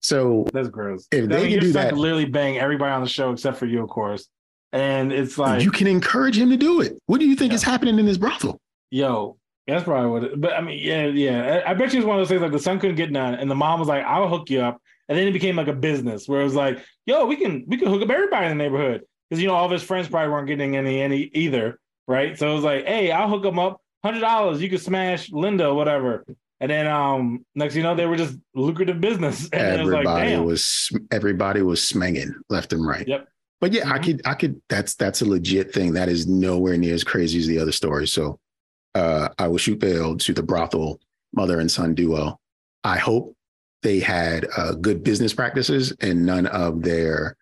So That's gross. If they can do that- literally bang everybody on the show except for you, of course. And it's like, you can encourage him to do it. What do you think Yeah. is happening in this brothel? yo, that's probably what. It, but I mean, yeah, yeah. I, I bet you it's one of those things like the son couldn't get none, and the mom was like, "I'll hook you up," and then it became like a business where it was like, "Yo, we can we can hook up everybody in the neighborhood," because you know all of his friends probably weren't getting any any either, right? So it was like, "Hey, I'll hook them up, hundred dollars, you can smash Linda, whatever." And then um next, you know, they were just lucrative business, and it was like, everybody was everybody was smanging left and right. Yep. But yeah, I Mhm. could I could that's that's a legit thing. That is nowhere near as crazy as the other stories. So uh I will shoot bail to the brothel mother and son duo. I hope they had uh, good business practices and none of their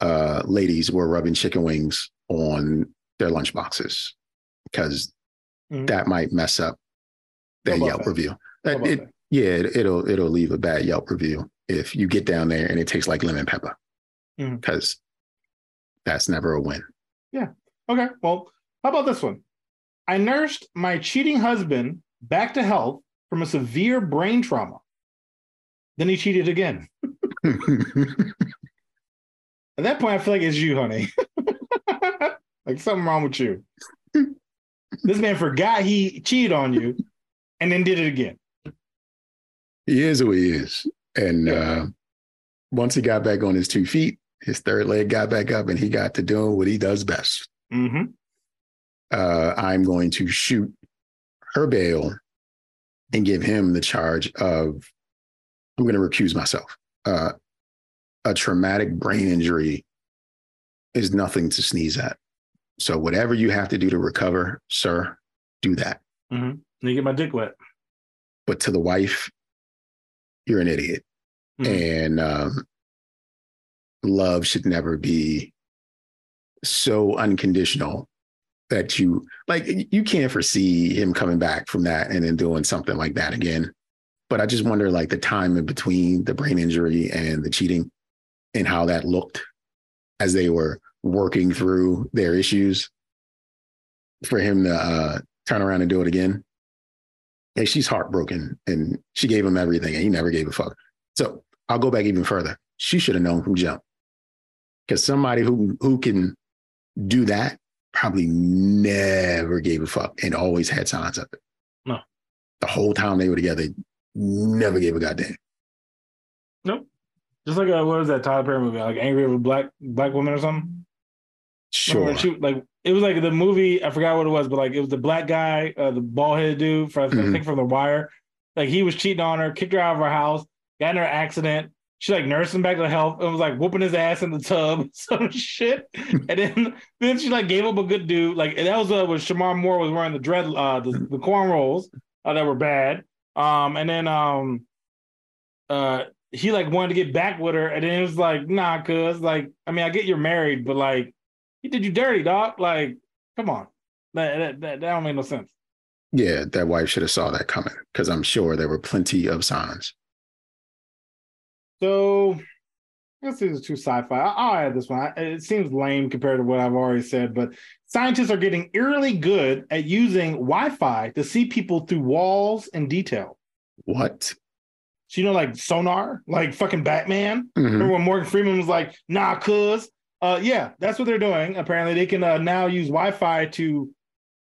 uh ladies were rubbing chicken wings on their lunch boxes because Mhm. that might mess up their Yelp that? review. That- it- that? yeah, it, it'll it'll leave a bad Yelp review if you get down there and it tastes like lemon pepper, because that's never a win. Yeah. Okay, well, how about this one? I nursed my cheating husband back to health from a severe brain trauma. Then he cheated again. At that point, I feel like it's you, honey. like something wrong with you. this man forgot he cheated on you and then did it again. he is who he is. And uh, once he got back on his two feet, his third leg got back up and he got to doing what he does best. Mm-hmm. Uh, I'm going to shoot her bail and give him the charge of, I'm going to recuse myself. Uh, a traumatic brain injury is nothing to sneeze at. So, whatever you have to do to recover, sir, do that. Mm-hmm. You get my dick wet. But to the wife, you're an idiot. Mhm. And um, love should never be so unconditional that you like you can't foresee him coming back from that and then doing something like that again. But I just wonder like the time in between the brain injury and the cheating and how that looked as they were working through their issues for him to uh, turn around and do it again. And she's heartbroken and she gave him everything and he never gave a fuck. So I'll go back even further. She should have known from jump. Because somebody who who can do that probably never gave a fuck and always had signs of it. No. The whole time they were together, never gave a goddamn. Nope. Just like a, what was that Tyler Perry movie? Like Angry with Black Black Woman or something? Sure. when She, like it was like the movie. I forgot what it was, but like it was the black guy, uh, the bald headed dude. From, I Mhm. think from The Wire. Like he was cheating on her, kicked her out of her house, got in her accident. She like nursed him back to health and was like whooping his ass in the tub, some shit. and then then she like gave up a good dude. Like and that was uh, when Shemar Moore was wearing the dread, uh, the, the corn rolls uh, that were bad. Um, and then um, uh, he like wanted to get back with her, and then it was like, nah, cuz like, I mean, I get you're married, but like, he did you dirty, dog. Like, come on, that that that, that don't make no sense. Yeah, that wife should have saw that coming because I'm sure there were plenty of signs. So, let's see, it's too sci-fi. I- I'll add this one. I- It seems lame compared to what I've already said, but scientists are getting eerily good at using Wi-Fi to see people through walls in detail. What? So you know, like sonar, like fucking Batman. Mhm. Remember when Morgan Freeman was like, "Nah, cuz." Uh, yeah, that's what they're doing. Apparently, they can uh, now use Wi-Fi to,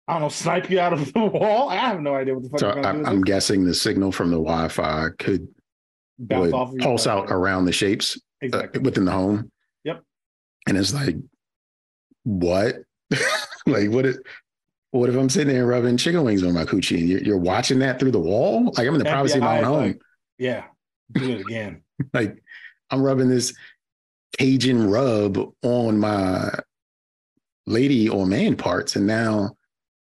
I don't know, snipe you out of the wall. I have no idea what the fuck So I'm, do. I'm guessing the signal from the Wi-Fi could Bounce off of pulse out around the shapes Uh, exactly. within the home. Yep. And it's like, what? like, what? If, what if I'm sitting there rubbing chicken wings on my coochie and you're, you're watching that through the wall? Like I'm in the privacy of my own home. like, yeah, do it again. like I'm rubbing this Cajun rub on my lady or man parts, and now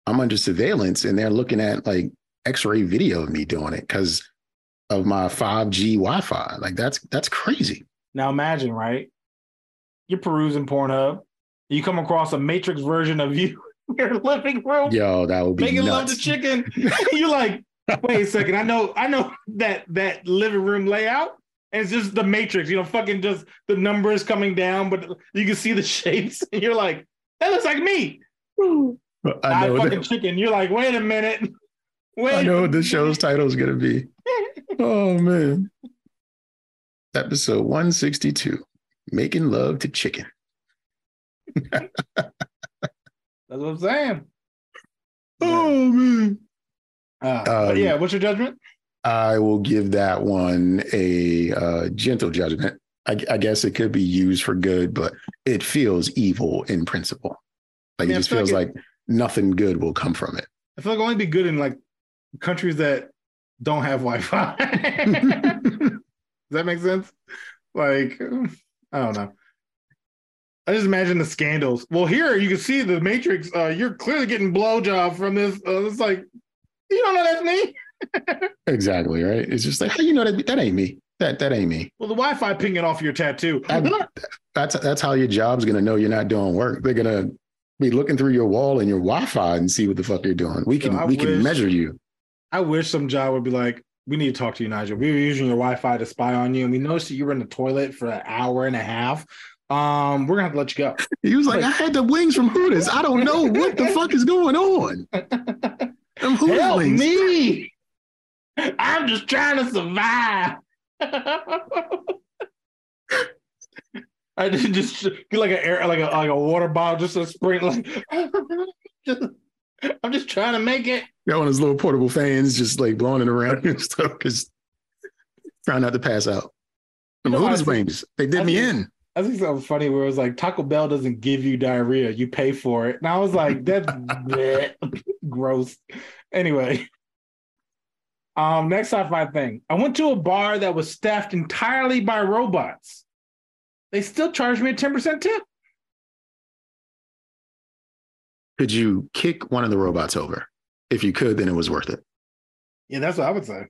I'm under surveillance, and they're looking at like X-ray video of me doing it because of my 5G Wi-Fi. Like that's that's crazy. Now imagine, right? You're perusing Pornhub. You come across a Matrix version of you in your living room Yo, that would be making love to chicken. You're like, wait a second. I know, I know that that living room layout. And it's just the matrix, you know, fucking just the numbers coming down, but you can see the shapes, and you're like, that looks like me. I I know. fucking that- chicken. You're like, wait a minute. Wait. I know what the show's title is gonna be. Oh man. Episode 162. Making love to chicken. That's what I'm saying. Oh man. Uh, but Um, yeah, what's your judgment? I will give that one a uh, gentle judgment. I, I guess it could be used for good, but it feels evil in principle. Like mean, it just feel feels like like nothing good will come from it. I feel like only be good in like countries that don't have Wi-Fi. Does that make sense? Like, I don't know. I just imagine the scandals. Well, here you can see the Matrix. Uh, you're clearly getting blowjob from this. Uh, it's like you don't know that's me. exactly right. It's just like how you know that that ain't me. That that ain't me. Well, the Wi-Fi pinging off your tattoo. That's that's how your job's gonna know you're not doing work. They're gonna be looking through your wall and your Wi-Fi and see what the fuck you're doing. We can I we can measure you. I wish some job would be like, we need to talk to you, Nigel. We were using your Wi-Fi to spy on you, and we noticed that you were in the toilet for an hour and a half. Um, we're gonna have to let you go. He was like, I had the wings from Hooters. I don't know what the fuck is going on. Them Hooters Help wings. me! I'm just trying to survive. I just get like a air, like a like a water bottle, just a spring. Like, just, I'm just trying to make it. Got one of those little portable fans just like blowing it around and stuff because trying not to pass out. Them You know, Hooters wings, they did I me think- in. I think something funny where it was like Taco Bell doesn't give you diarrhea, you pay for it. And I was like, that's gross. Anyway. Um, next sci-fi thing. I went to a bar that was staffed entirely by robots. They still charged me a 10% tip. Could you kick one of the robots over? If you could, then it was worth it. Yeah, that's what I would say.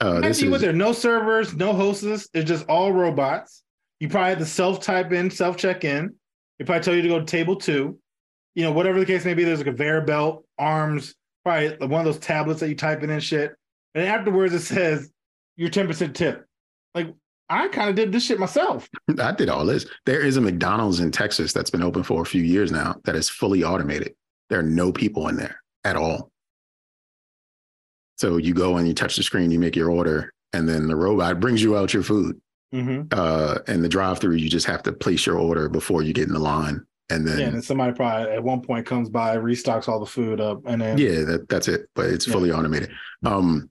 Uh, I this see is, what there no servers, no hosts. It's just all robots. You probably have to self type in, self check in. They probably tell you to go to table two. You know, whatever the case may be, there's a conveyor belt, arms, probably one of those tablets that you type in and shit. And afterwards, it says your 10% tip. Like, I kind of did this shit myself. I did all this. There is a McDonald's in Texas that's been open for a few years now that is fully automated. There are no people in there at all. So you go and you touch the screen, you make your order, and then the robot brings you out your food. Mm-hmm. Uh, and the drive-through, you just have to place your order before you get in the line, and then Yeah, and then somebody probably at one point comes by, restocks all the food up, and then yeah, that, that's it. But it's Yeah. fully automated. Um,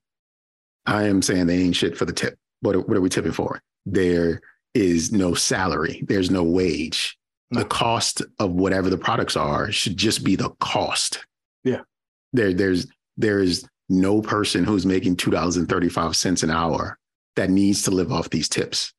I am saying they ain't shit for the tip. What are- what are we tipping for? There is no salary. There's no wage. No. The cost of whatever the products are should just be the cost. Yeah. There, there's there is no person who's making two dollars and thirty five cents an hour that needs to live off these tips.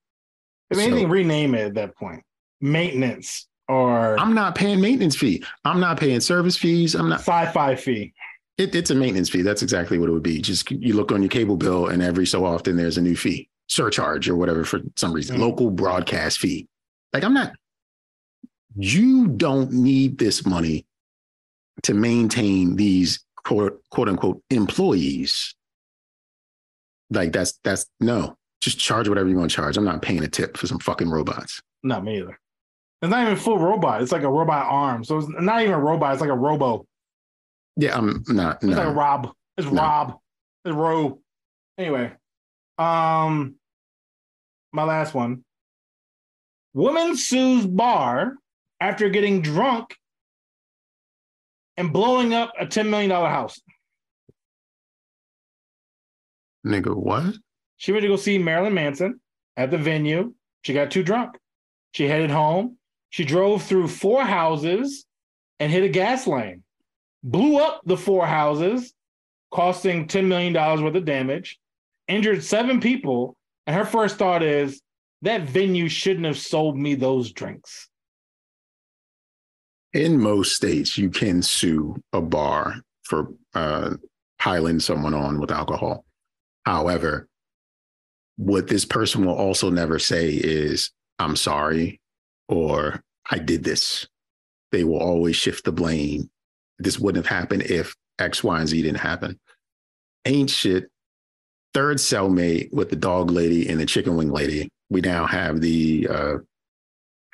if anything, rename it at that point. Maintenance or I'm not paying maintenance fee. I'm not paying service fees. I'm not. sci-fi fee. It, it's a maintenance fee. That's exactly what it would be. Just you look on your cable bill, and every so often there's a new fee, surcharge or whatever for some reason, Mhm. local broadcast fee. Like I'm not. You don't need this money to maintain these quote quote unquote employees. Like that's that's no. Just charge whatever you want to charge. I'm not paying a tip for some fucking robots. Not me either. It's not even full robot. It's like a robot arm. So it's not even a robot. It's like a robo. Yeah, I'm not. It's like a Rob. It's No. Rob. It's Ro. Anyway, um, my last one. Woman sues bar after getting drunk and blowing up a ten million dollar house. nigga, what? She went to go see Marilyn Manson at the venue. She got too drunk. She headed home. She drove through four houses and hit a gas lane, blew up the four houses, costing $10 million worth of damage, injured seven people. And her first thought is that venue shouldn't have sold me those drinks. in most states you can sue a bar for uh, piling someone on with alcohol. However what this person will also never say is i'm sorry or i did this. They will always shift the blame. This wouldn't have happened if x y and z didn't happen. Ain't shit third cellmate with the dog lady and the chicken wing lady we now have the uh,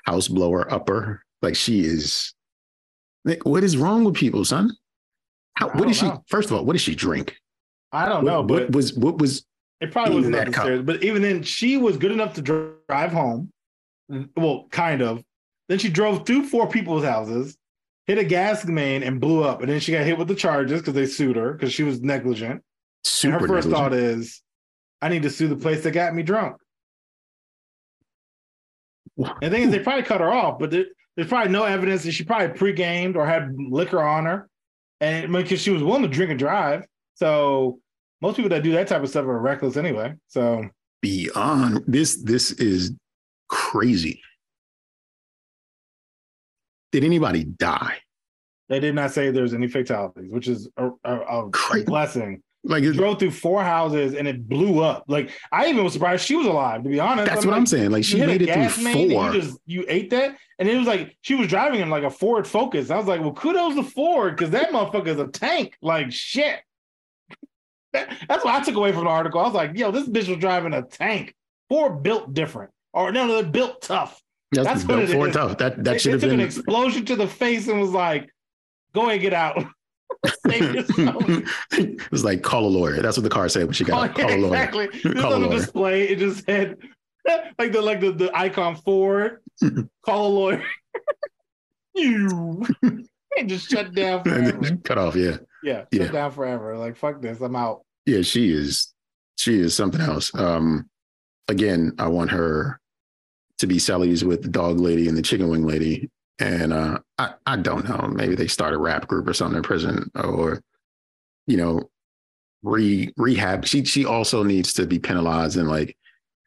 house blower upper like she is Nick, what is wrong with people, son? How, what she? know. First of all, what does she drink? I don't know, but what was what was? It probably wasn't that cup. but even then, she was good enough to drive home. Well, kind of. Then she drove through four people's houses, hit a gas main, and blew up. And then she got hit with the charges because they sued her because she was negligent. Super and her first negligent. thought is, I need to sue the place that got me drunk. And the thing is, they probably cut her off, but there- there's probably no evidence that she probably pre-gamed or had liquor on her, and because she was willing to drink and drive. So most people that do that type of stuff are reckless anyway. So beyond this. This is crazy. Did anybody die? they did not say there's any fatalities, which is a, a, a blessing. Like it- drove through four houses and it blew up. Like I even was surprised she was alive. To be honest, that's what like, I'm saying. Like she made it through four. You just you ate that, and it was like she was driving in like a Ford Focus. I was like, well, kudos to Ford because that motherfucker is a tank. Like shit. That's what I took away from the article. I was like, yo, this bitch was driving a tank. Four built different. Or no, no, they're built tough. That's, That's built what it for is. tough. That that should have took an been explosion to the face and was like, go and get out. It was like call a lawyer. That's what the car said when she got Oh, out. yeah, Call a lawyer. exactly. Call a on the lawyer. display, it just said like the like the, the icon for call a lawyer. you and just shut down And forever. cut off. Yeah. Yeah, Yeah. shut down forever. Like fuck this, I'm out. Yeah, she is. She is something else. Um, again, I want her to be Sally's with the dog lady and the chicken wing lady. And uh, I, I don't know. Maybe they start a rap group or something in prison, or you know, re rehab. She she also needs to be penalized and like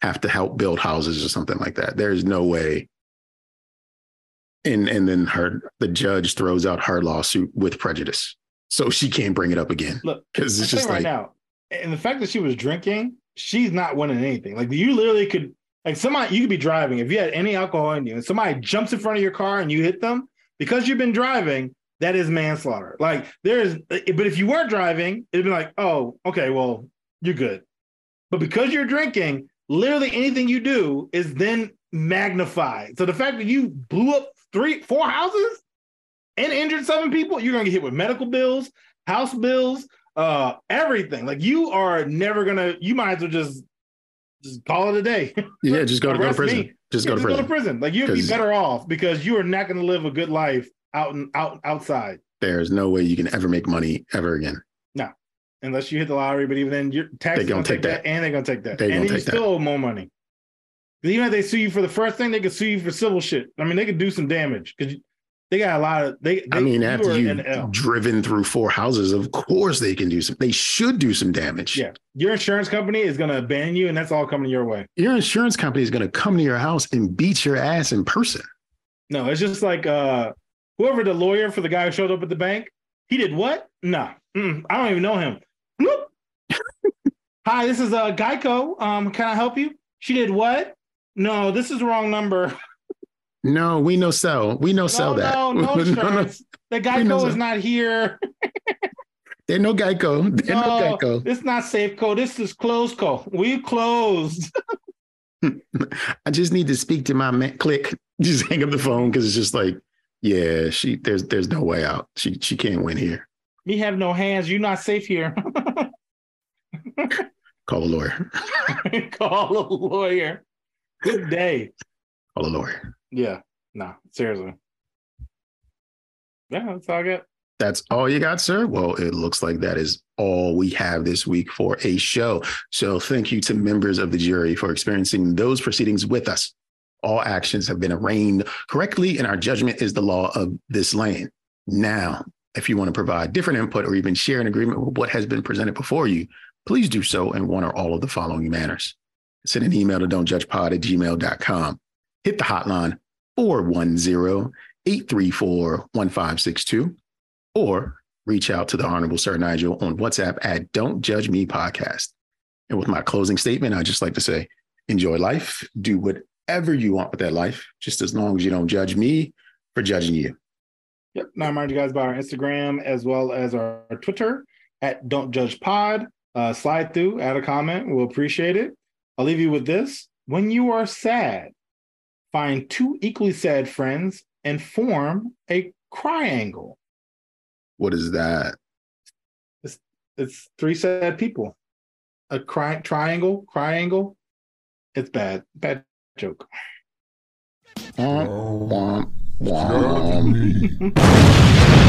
have to help build houses or something like that. There's no way. And and then her the judge throws out her lawsuit with prejudice, so she can't bring it up again Look, because it's just saying like now, and the fact that she was drinking, she's not winning anything. Like you literally could, like somebody, you could be driving if you had any alcohol in you, and somebody jumps in front of your car and you hit them because you've been driving. That is manslaughter. Like there is, but if you weren't driving, it'd be like, oh, okay, well, you're good. But because you're drinking, literally anything you do is then magnified. So the fact that you blew up three, four houses and injured seven people, you're gonna get hit with medical bills, house bills, uh, everything. Like you are never gonna. You might as well just just call it a day. Yeah, just go to, go to prison. me. Just Yeah, go to prison. prison. Like you'd be better off because you are not gonna live a good life out and out outside There's no way you can ever make money ever again. No. Unless you hit the lottery. But even then, your taxes gonna gonna take take that, and they're gonna take that, They and you take that. still owe more money. Even if they sue you for the first thing, they could sue you for civil shit. I mean, they could do some damage because they got a lot of they. they I mean, after L. driven through four houses, of course they can do some. They should do some damage. Yeah, your insurance company is gonna ban you, and that's all coming your way. Your insurance company is going to come to your house and beat your ass in person. No, it's just like uh whoever the lawyer for the guy who showed up at the bank. He did what? No, Mm-mm, I don't even know him. Hi, this is uh Geico. Um, can I help you? She did what? No, this is the wrong number. No, we know sell. We know No, sell that. no, no insurance. The know Geico is not here. They're no Geico. They're no, No, Geico. it's not safe. Safeco. This is Closeco. We closed. I just need to speak to my man. Click. Just hang up the phone because it's just like, yeah, she. There's there's no way out. She she can't win here. Me have no hands. You're not safe here. Call a lawyer. Call a lawyer. Good day. Call a lawyer. Yeah. No, seriously. Yeah, that's all I got. That's all you got, sir? Well, it looks like that is all we have this week for a show. So thank you to members of the jury for experiencing those proceedings with us. All actions have been arraigned correctly, and our judgment is the law of this land. Now, if you want to provide different input or even share an agreement with what has been presented before you, please do so in one or all of the following manners. Send an email to don'tjudgepod at gmail.com. Hit the hotline 410 834 1562 or reach out to the Honorable Sir Nigel on WhatsApp at Don't Judge Me Podcast. And with my closing statement, I'd just like to say enjoy life, do whatever you want with that life, just as long as you don't judge me for judging you. Yep. Now, I remind you guys about our Instagram as well as our Twitter at Don't Judge Pod. Uh, slide through, add a comment. We'll appreciate it. I'll leave you with this. When you are sad, find two equally sad friends and form a triangle. What is that? It's three sad people. A cry, triangle, triangle. It's bad. Bad joke. Oh, womp, womp. judge me.